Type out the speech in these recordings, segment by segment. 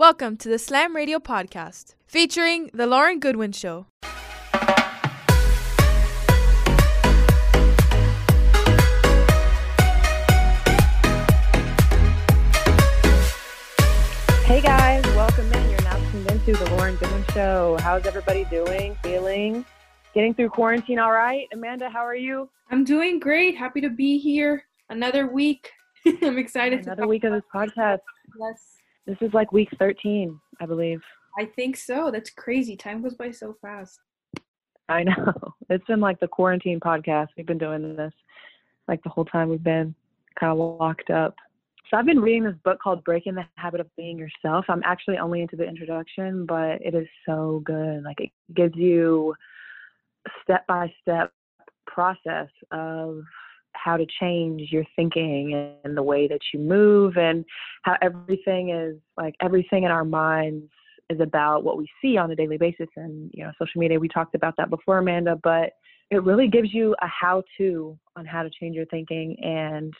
Welcome to the Slam Radio Podcast, featuring The Lauren Goodwin Show. Hey guys, welcome in. You're now tuned into The Lauren Goodwin Show. How's everybody doing? Feeling? Getting through quarantine all right? Amanda, how are you? I'm doing great. Happy to be here. Another week. I'm excited. Another week of this podcast. Yes. This is like week 13, I believe. I think so. That's crazy. Time goes by so fast. I know. It's been like the quarantine podcast. We've been doing this like the whole time we've been kind of locked up. So I've been reading this book called Breaking the Habit of Being Yourself. I'm actually only into the introduction, but it is so good. Like it gives you step by step process of how to change your thinking and the way that you move and how everything is like everything in our minds is about what we see on a daily basis. And you know social media we talked about that before amanda but it really gives you a how to on how to change your thinking and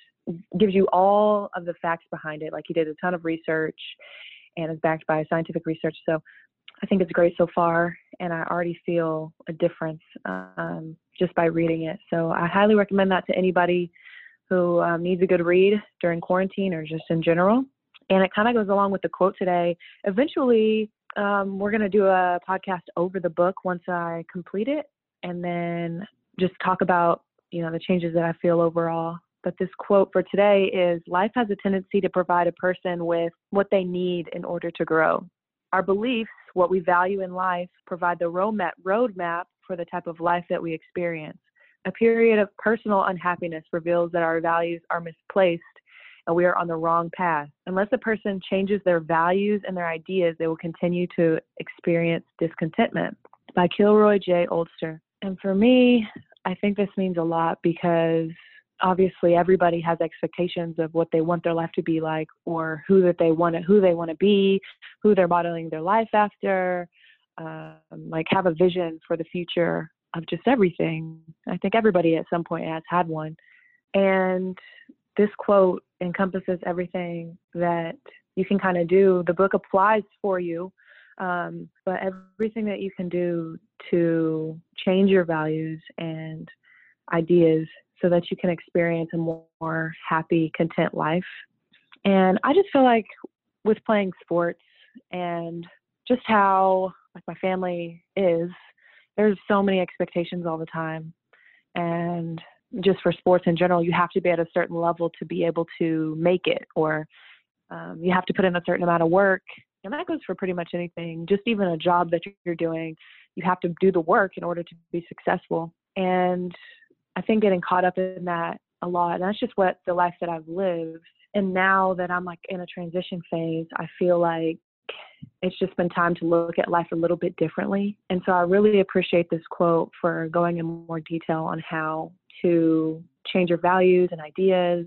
gives you all of the facts behind it. Like he did a ton of research and is backed by scientific research. So i think it's great so far and i already feel a difference um, just by reading it. So I highly recommend that to anybody who um, needs a good read during quarantine or just in general. And it kind of goes along with the quote today. Eventually, um, we're going to do a podcast over the book once I complete it, and then just talk about you know the changes that I feel overall. But this quote for today is Life has a tendency to provide a person with what they need in order to grow. Our beliefs, what we value in life, provide the roadmap, for the type of life that we experience. A period of personal unhappiness reveals that our values are misplaced and we are on the wrong path. Unless a person changes their values and their ideas, they will continue to experience discontentment. By Kilroy J. Oldster. And for me, I think this means a lot because obviously everybody has expectations of what they want their life to be like or who that they want to who they want to be, who they're modeling their life after, um, like have a vision for the future of just everything. I think everybody at some point has had one. And this quote encompasses everything that you can kind of do. The book applies for you, um, but everything that you can do to change your values and ideas so that you can experience a more happy, content life. And I just feel like with playing sports and just how like my family is, there's so many expectations all the time. And just for sports in general, you have to be at a certain level to be able to make it, or um, you have to put in a certain amount of work. And that goes for pretty much anything, just even a job that you're doing. You have to do the work in order to be successful. And I think getting caught up in that a lot, and that's just what the life that I've lived. And now that I'm like in a transition phase, I feel like it's just been time to look at life a little bit differently. And so I really appreciate this quote for going in more detail on how to change your values and ideas.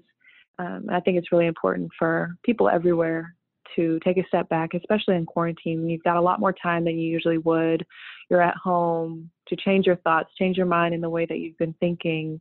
Um, I think it's really important for people everywhere to take a step back, especially in quarantine. You've got a lot more time than you usually would. You're at home to change your thoughts, change your mind in the way that you've been thinking,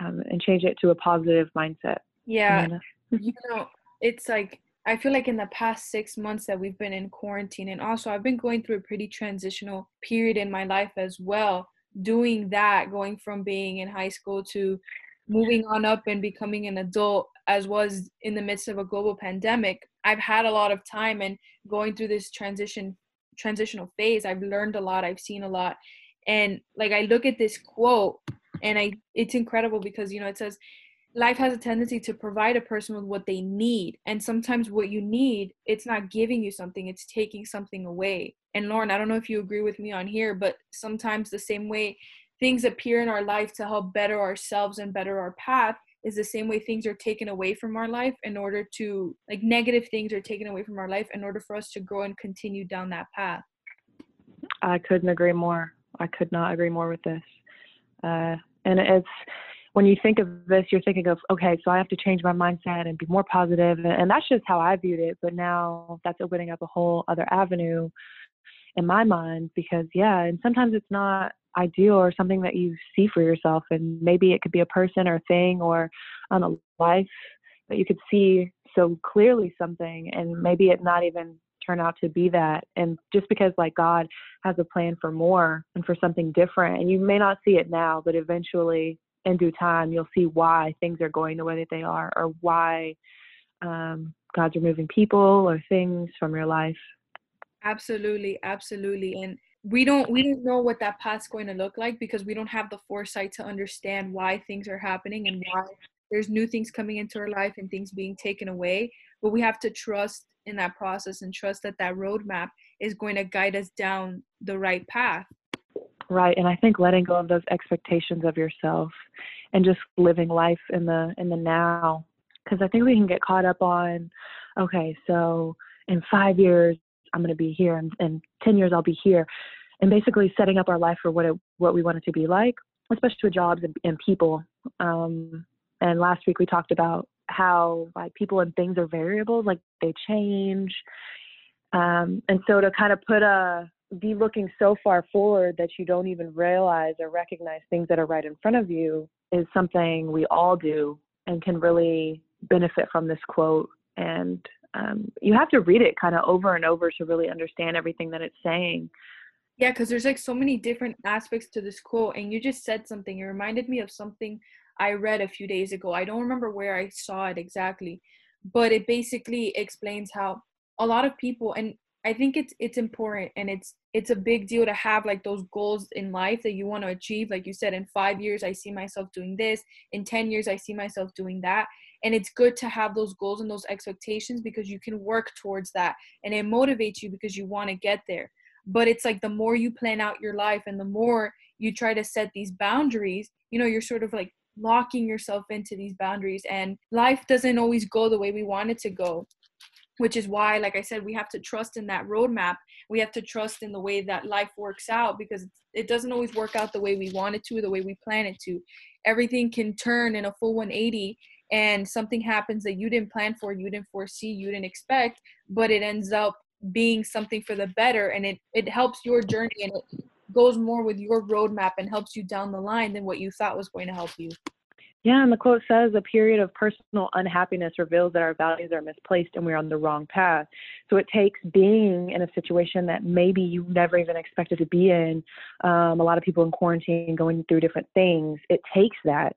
um, and change it to a positive mindset. Yeah. you know, it's like I feel like in the past six months that we've been in quarantine, and also I've been going through a pretty transitional period in my life as well. Doing that, going from being in high school to moving on up and becoming an adult, as was in the midst of a global pandemic, I've had a lot of time and going through this transition transitional phase. I've learned a lot. I've seen a lot, and like I look at this quote, and I it's incredible because you know it says life has a tendency to provide a person with what they need and sometimes what you need it's not giving you something it's taking something away and lauren i don't know if you agree with me on here but sometimes the same way things appear in our life to help better ourselves and better our path is the same way things are taken away from our life in order to like negative things are taken away from our life in order for us to grow and continue down that path i couldn't agree more i could not agree more with this uh, and it's when you think of this, you're thinking of, okay, so I have to change my mindset and be more. And that's just how I viewed it. But now that's opening up a whole other avenue in my mind because, yeah, and sometimes it's not ideal or something that you see for yourself. And maybe it could be a person or a thing or on a life that you could see so clearly something and maybe it not even turn out to be that. And just because like God has a plan for more and for something different, and you may not see it now, but eventually in due time, you'll see why things are going the way that they are or why um, God's removing people or things from your life. Absolutely, absolutely. And we don't we don't know what that path's going to look like because we don't have the foresight to understand why things are happening and why there's new things coming into our life and things being taken away. But we have to trust in that process and trust that that roadmap is going to guide us down the right path. Right and i think letting go of those expectations of yourself and just living life in the in the now. Because i think we can get caught up on okay so in five years i'm going to be here and in 10 years i'll be here and basically setting up our life for what it what we want it to be like especially with jobs and, and people. Um, and last week we talked about how like people and things are variables like they change. Um, and so to kind of put a be looking so far forward that you don't even realize or recognize things that are right in front of you is something we all do and can really benefit from this quote and um, you have to read it kind of over and over to really understand everything that it's saying yeah because there's like so many different aspects to this quote and you just said something it reminded me of something I read a few days ago. I don't remember where I saw it exactly, but it basically explains how a lot of people and I think it's it's important and it's it's a big deal to have like those goals in life that you want to achieve like you said in 5 years I see myself doing this in 10 years I see myself doing that and it's good to have those goals and those expectations because you can work towards that and it motivates you because you want to get there. But it's like the more you plan out your life and the more you try to set these boundaries you know you're sort of like locking yourself into these boundaries and life doesn't always go the way we want it to go which is why like i said we have to trust in that roadmap. We have to trust in the way that life works out because it doesn't always work out the way we want it to the way we plan it to. Everything can turn in a full 180 and something happens that you didn't plan for you didn't foresee you didn't expect but it ends up being something for the better and it it helps your journey and it goes more with your roadmap and helps you down the line than what you thought was going to help you. Yeah, and the quote says a period of personal unhappiness reveals that our values are misplaced and we're on the wrong path. So it takes being in a situation that maybe you never even expected to be in. Um, a lot of people in quarantine going through different things. It takes that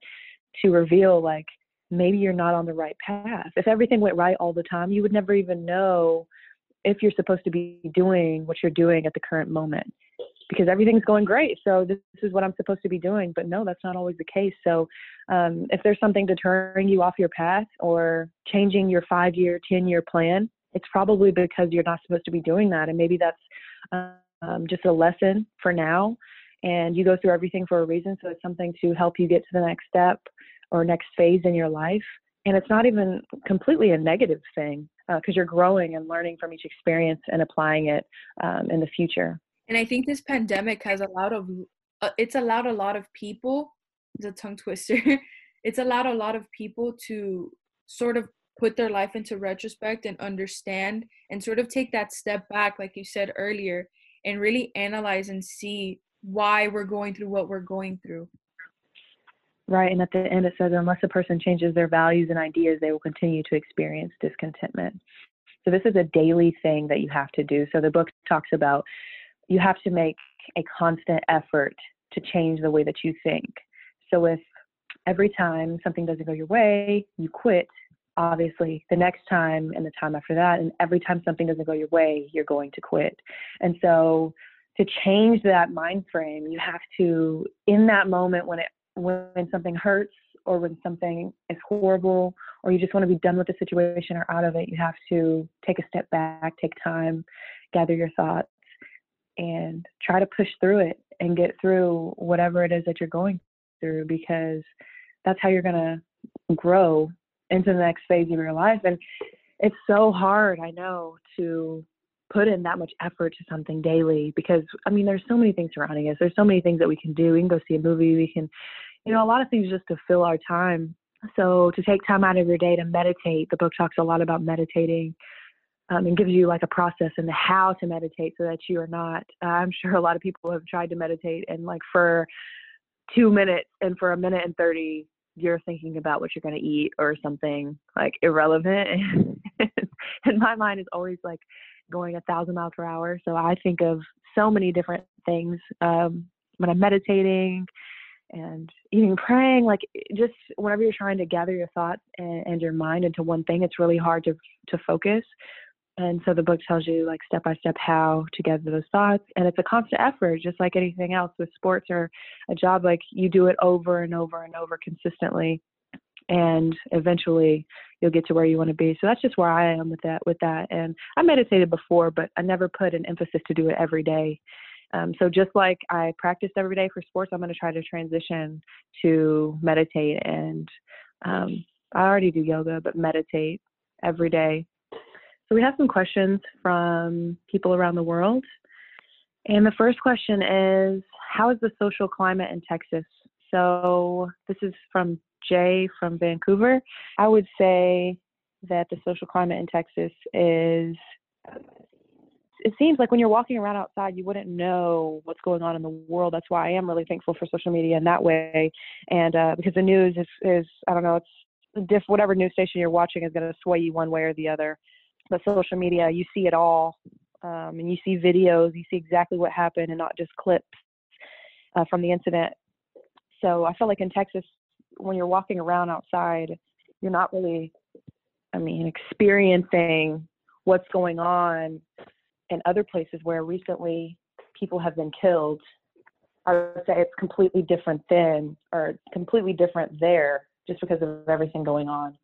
to reveal like maybe you're not on the right path. If everything went right all the time, you would never even know if you're supposed to be doing what you're doing at the current moment because everything's going great. So this, is what I'm supposed to be doing. But no, that's not always the case. So um, if there's something deterring you off your path or changing your five year, 10 year plan, it's probably because you're not supposed to be doing that. And maybe that's um, just a lesson for now. And you go through everything for a reason. So it's something to help you get to the next step or next phase in your life. And it's not even completely a negative thing because uh, you're growing and learning from each experience and applying it um, in the future and i think this pandemic has allowed of uh, it's allowed a lot of people the tongue twister it's allowed a lot of people to sort of put their life into retrospect and understand and sort of take that step back like you said earlier and really analyze and see why we're going through what we're going through right and at the end it says unless a person changes their values and ideas they will continue to experience discontentment so this is a daily thing that you have to do so the book talks about you have to make a constant effort to change the way that you think. So if every time something doesn't go your way, you quit, obviously the next time and the time after that, and every time something doesn't go your way, you're going to quit. And so to change that mind frame, you have to, in that moment when it when something hurts or when something is horrible or you just want to be done with the situation or out of it, you have to take a step back, take time, gather your thoughts, and try to push through it and get through whatever it is that you're going through because that's how you're going to grow into the next phase of your life. And it's so hard i know to put in that much effort to something daily because i mean there's so many things surrounding us. There's so many things that we can do. We can go see a movie. We can you know a lot of things just to fill our time. So to take time out of your day to meditate the book talks a lot about meditating um, and gives you like a process and how to meditate so that you are not uh, i'm sure a lot of people have tried to meditate and like for two minutes and for a minute and 30 you're thinking about what you're going to eat or something like irrelevant. And my mind is always like going a thousand miles per hour. So I think of so many different things um, when I'm meditating and even praying. Like just whenever you're trying to gather your thoughts and, and your mind into one thing, it's really hard to to focus. And so the book tells you like step by step how to gather those thoughts. And it's a constant effort, just like anything else with sports or a job. Like you do it over and over and over consistently and eventually you'll get to where you want to be. So that's just where I am with that. With that, and I meditated before, but I never put an emphasis to do it every day. Um, so just like I practiced every day for sports, I'm going to try to transition to meditate. And um, I already do yoga, but meditate every day. So we have some questions from people around the world. And the first question is How is the social climate in Texas? So this is from Jay from Vancouver. I would say that the social climate in Texas is it seems like when you're walking around outside, you wouldn't know what's going on in the world. That's why I am really thankful for social media in that way. And uh, because the news is, is, I don't know, it's diff, whatever news station you're watching is going to sway you one way or the other. But social media, you see it all. Um, and you see videos, you see exactly what happened and not just clips uh, from the incident. So I feel like in Texas, when you're walking around outside, you're not really, I mean, experiencing what's going on in other places where recently people have been killed. I would say it's completely different then, or completely different there, just because of everything going on.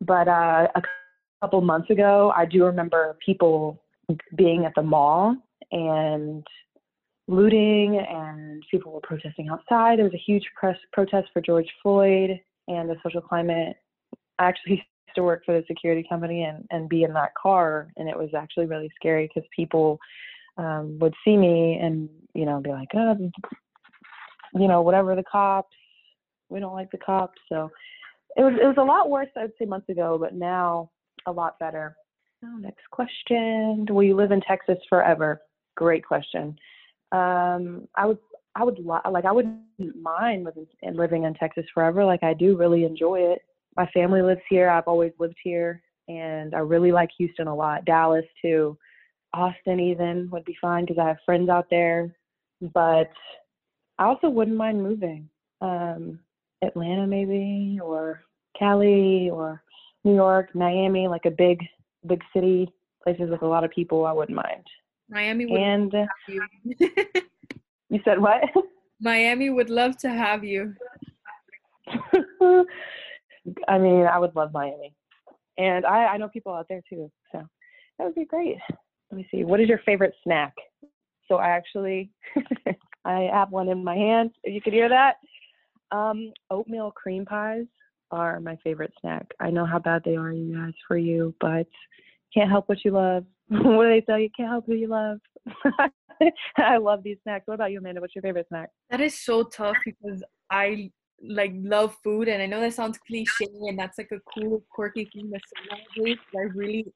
But uh, a couple months ago, I do remember people being at the mall and looting and people were protesting outside. There was a huge press protest for George Floyd and the social climate. I actually used to work for the security company and, and be in that car, and it was actually really scary because people um, would see me and you know be like, oh, you know, whatever the cops, we don't like the cops. So it was it was a lot worse, I'd say, months ago, but now a lot better. Oh, next question: Will you live in Texas forever? Great question um, I would I would li- like I wouldn't mind living living in Texas forever. Like I do really enjoy it. My family lives here. I've always lived here, and I really like Houston a lot. Dallas too. Austin even would be fine because I have friends out there. But I also wouldn't mind moving. Um, Atlanta maybe or Cali or New York, Miami, like a big big city, places with a lot of people. I wouldn't mind. Miami would and you. you said what? Miami would love to have you. I mean, I would love Miami. And I, I know people out there too. So that would be great. Let me see. What is your favorite snack? So I actually I have one in my hand. If you could hear that. Um, oatmeal cream pies are my favorite snack. I know how bad they are, you guys, for you, but can't help what you love. what do they tell you? Can't help who you love. I love these snacks. What about you, Amanda? What's your favorite snack? That is so tough because I like love food and I know that sounds cliche and that's like a cool quirky thing to say nowadays. I really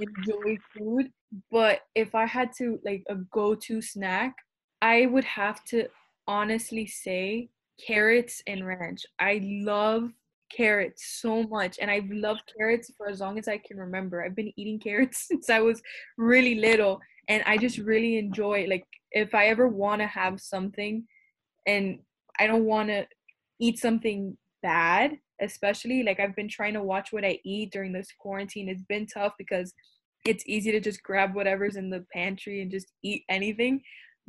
enjoy food. But if I had to like a go-to snack, I would have to honestly say carrots and ranch. I love carrots so much and I've loved carrots for as long as I can remember. I've been eating carrots since I was really little and I just really enjoy like if I ever want to have something and I don't want to eat something bad, especially like I've been trying to watch what I eat during this quarantine. It's been tough because it's easy to just grab whatever's in the pantry and just eat anything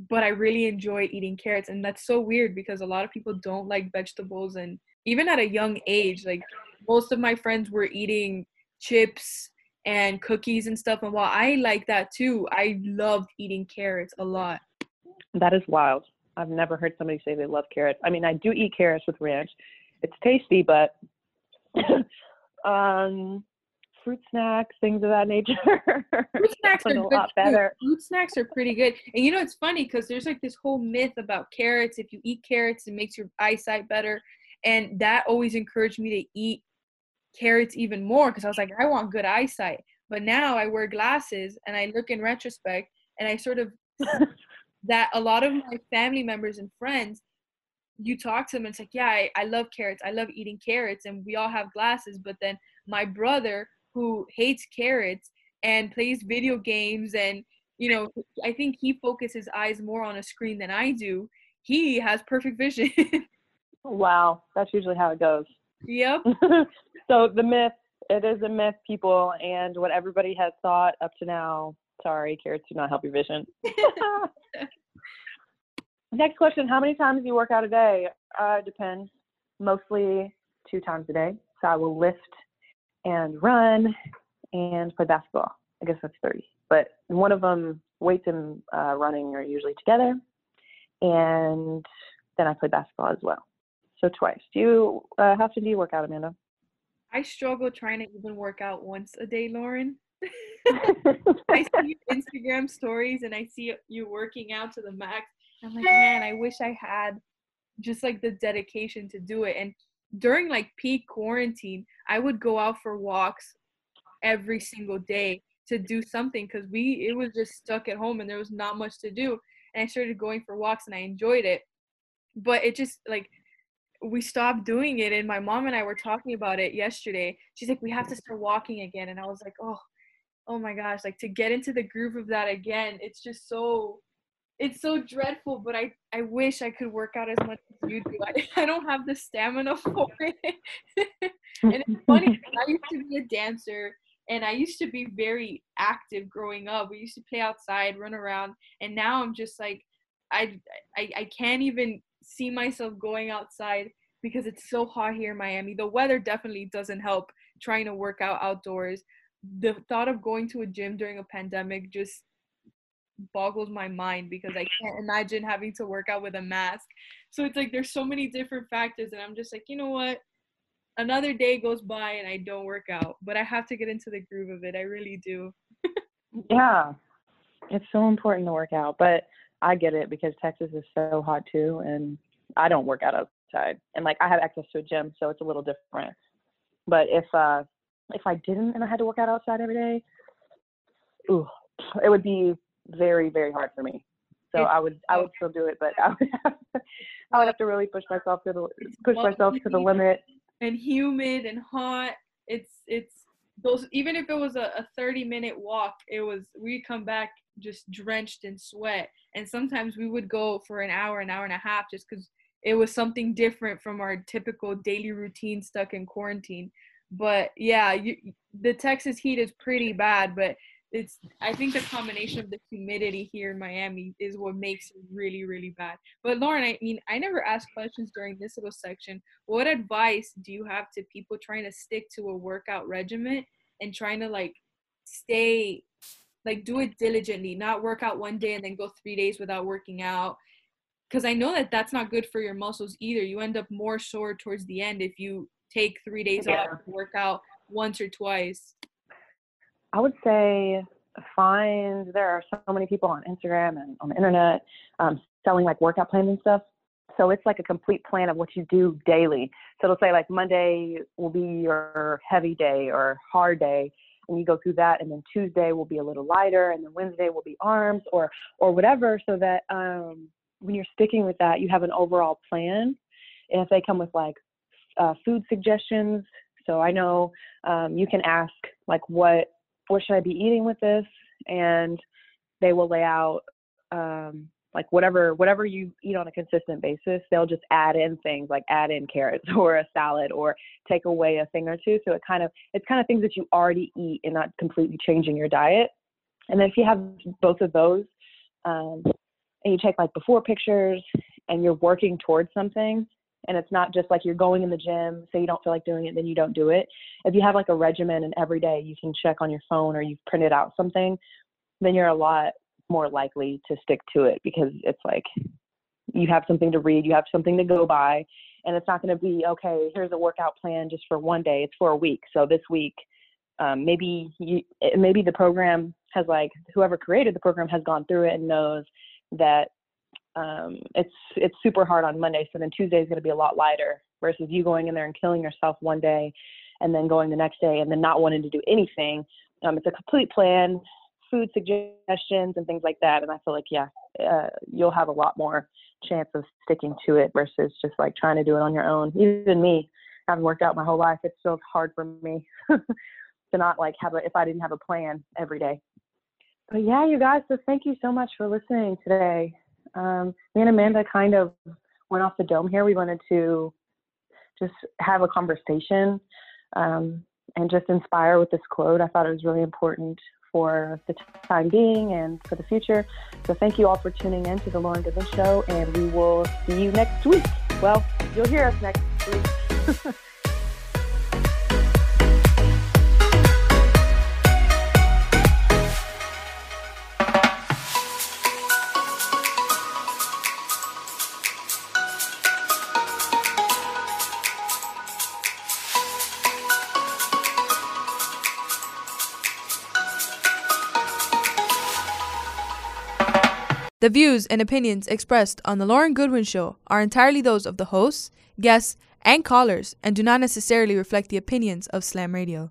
but I really enjoy eating carrots. And that's so weird because a lot of people don't like vegetables. And even at a young age, like most of my friends were eating chips and cookies and stuff. And while I like that too, I loved eating carrots a lot. That is wild. I've never heard somebody say they love carrots. I mean, I do eat carrots with ranch. It's tasty, but um, fruit snacks, things of that nature. Fruit snacks are a lot better. Fruit snacks are pretty good. And you know, it's funny because there's like this whole myth about carrots. If you eat carrots, it makes your eyesight better. And that always encouraged me to eat carrots even more because I was like, I want good eyesight. But now I wear glasses and I look in retrospect and I sort of that a lot of my family members and friends you talk to them and it's like yeah I, I love carrots. I love eating carrots and we all have glasses. But then my brother who hates carrots and plays video games and you know i think he focuses eyes more on a screen than i do. He has perfect vision wow that's usually how it goes yep so the myth it is a myth people and what everybody has thought up to now sorry carrots do not help your vision next question how many times do you work out a day uh depends mostly two times a day so i will lift and run and play basketball. I guess that's three. But one of them, weights and uh, running are usually together. And then I play basketball as well. So twice. Do you, uh, how often do you work out, Amanda? I struggle trying to even work out once a day, Lauren. I see Instagram stories and I see you working out to the max. I'm like, man, I wish I had just like the dedication to do it. And during like peak quarantine, I would go out for walks every single day to do something because we it was just stuck at home and there was not much to do. And I started going for walks and I enjoyed it. But it just like we stopped doing it and my mom and I were talking about it yesterday. She's like, we have to start walking again. And I was like, oh, oh my gosh, like to get into the groove of that again, it's just so it's so dreadful, but I, I wish I could work out as much as you do. I, I don't have the stamina for it. and it's funny, I used to be a dancer and I used to be very active growing up. We used to play outside, run around, and now I'm just like, I, I, I can't even see myself going outside because it's so hot here in Miami. The weather definitely doesn't help trying to work out outdoors. The thought of going to a gym during a pandemic just boggles my mind because I can't imagine having to work out with a mask. So it's like there's so many different factors, and I'm just like, you know what? Another day goes by and I don't work out, but I have to get into the groove of it. I really do. yeah, it's so important to work out, but I get it because Texas is so hot too, and I don't work out outside, and like I have access to a gym, so it's a little different. But if uh if I didn't and I had to work out outside every day, ooh, it would be very very hard for me. So I would I would still do it, but I would have to, I would have to really push myself to the push myself to the limit. And humid and hot. It's it's those even if it was a, a 30 minute walk, it was we come back just drenched in sweat. And sometimes we would go for an hour, an hour and a half just because it was something different from our typical daily routine stuck in quarantine. But yeah, you, the Texas heat is pretty bad, but it's I think the combination of the humidity here in Miami is what makes it really really bad. But Lauren, I mean, I never asked questions during this little section. What advice do you have to people trying to stick to a workout regimen and trying to like stay like do it diligently, not work out one day and then go 3 days without working out? Cuz I know that that's not good for your muscles either. You end up more sore towards the end if you take 3 days yeah. off work out once or twice. I would say find there are so many people on Instagram and on the internet um, selling like workout plans and stuff. So it's like a complete plan of what you do daily. So it'll say like Monday will be your heavy day or hard day, and you go through that, and then Tuesday will be a little lighter, and then Wednesday will be arms or or whatever, so that um, when you're sticking with that, you have an overall plan. And if they come with like uh, food suggestions, so I know um, you can ask like what what should I be eating with this? And they will lay out um, like whatever whatever you eat on a consistent basis. They'll just add in things like add in carrots or a salad or take away a thing or two. So it kind of it's kind of things that you already eat and not completely changing your diet. And then if you have both of those, um, and you take like before pictures and you're working towards something, and it's not just like you're going in the gym so you don't feel like doing it then you don't do it if you have like a regimen and every day you can check on your phone or you've printed out something then you're a lot more likely to stick to it because it's like you have something to read you have something to go by and it's not going to be okay here's a workout plan just for one day it's for a week so this week um, maybe you maybe the program has like whoever created the program has gone through it and knows that um, it's it's super hard on Monday, so then Tuesday is going to be a lot lighter. Versus you going in there and killing yourself one day, and then going the next day and then not wanting to do anything. Um, it's a complete plan, food suggestions and things like that. And I feel like yeah, uh, you'll have a lot more chance of sticking to it versus just like trying to do it on your own. Even me, having worked out my whole life, it's still hard for me. to not like have a if I didn't have a plan every day. But yeah, you guys, so thank you so much for listening today. Um, me and Amanda kind of went off the dome here. We wanted to just have a conversation um, and just inspire with this quote. I thought it was really important for the time being and for the future. So thank you all for tuning in to the Lauren Goodwin Show, and we will see you next week. Well, you'll hear us next week. The views and opinions expressed on The Lauren Goodwin Show are entirely those of the hosts, guests, and callers and do not necessarily reflect the opinions of Slam Radio.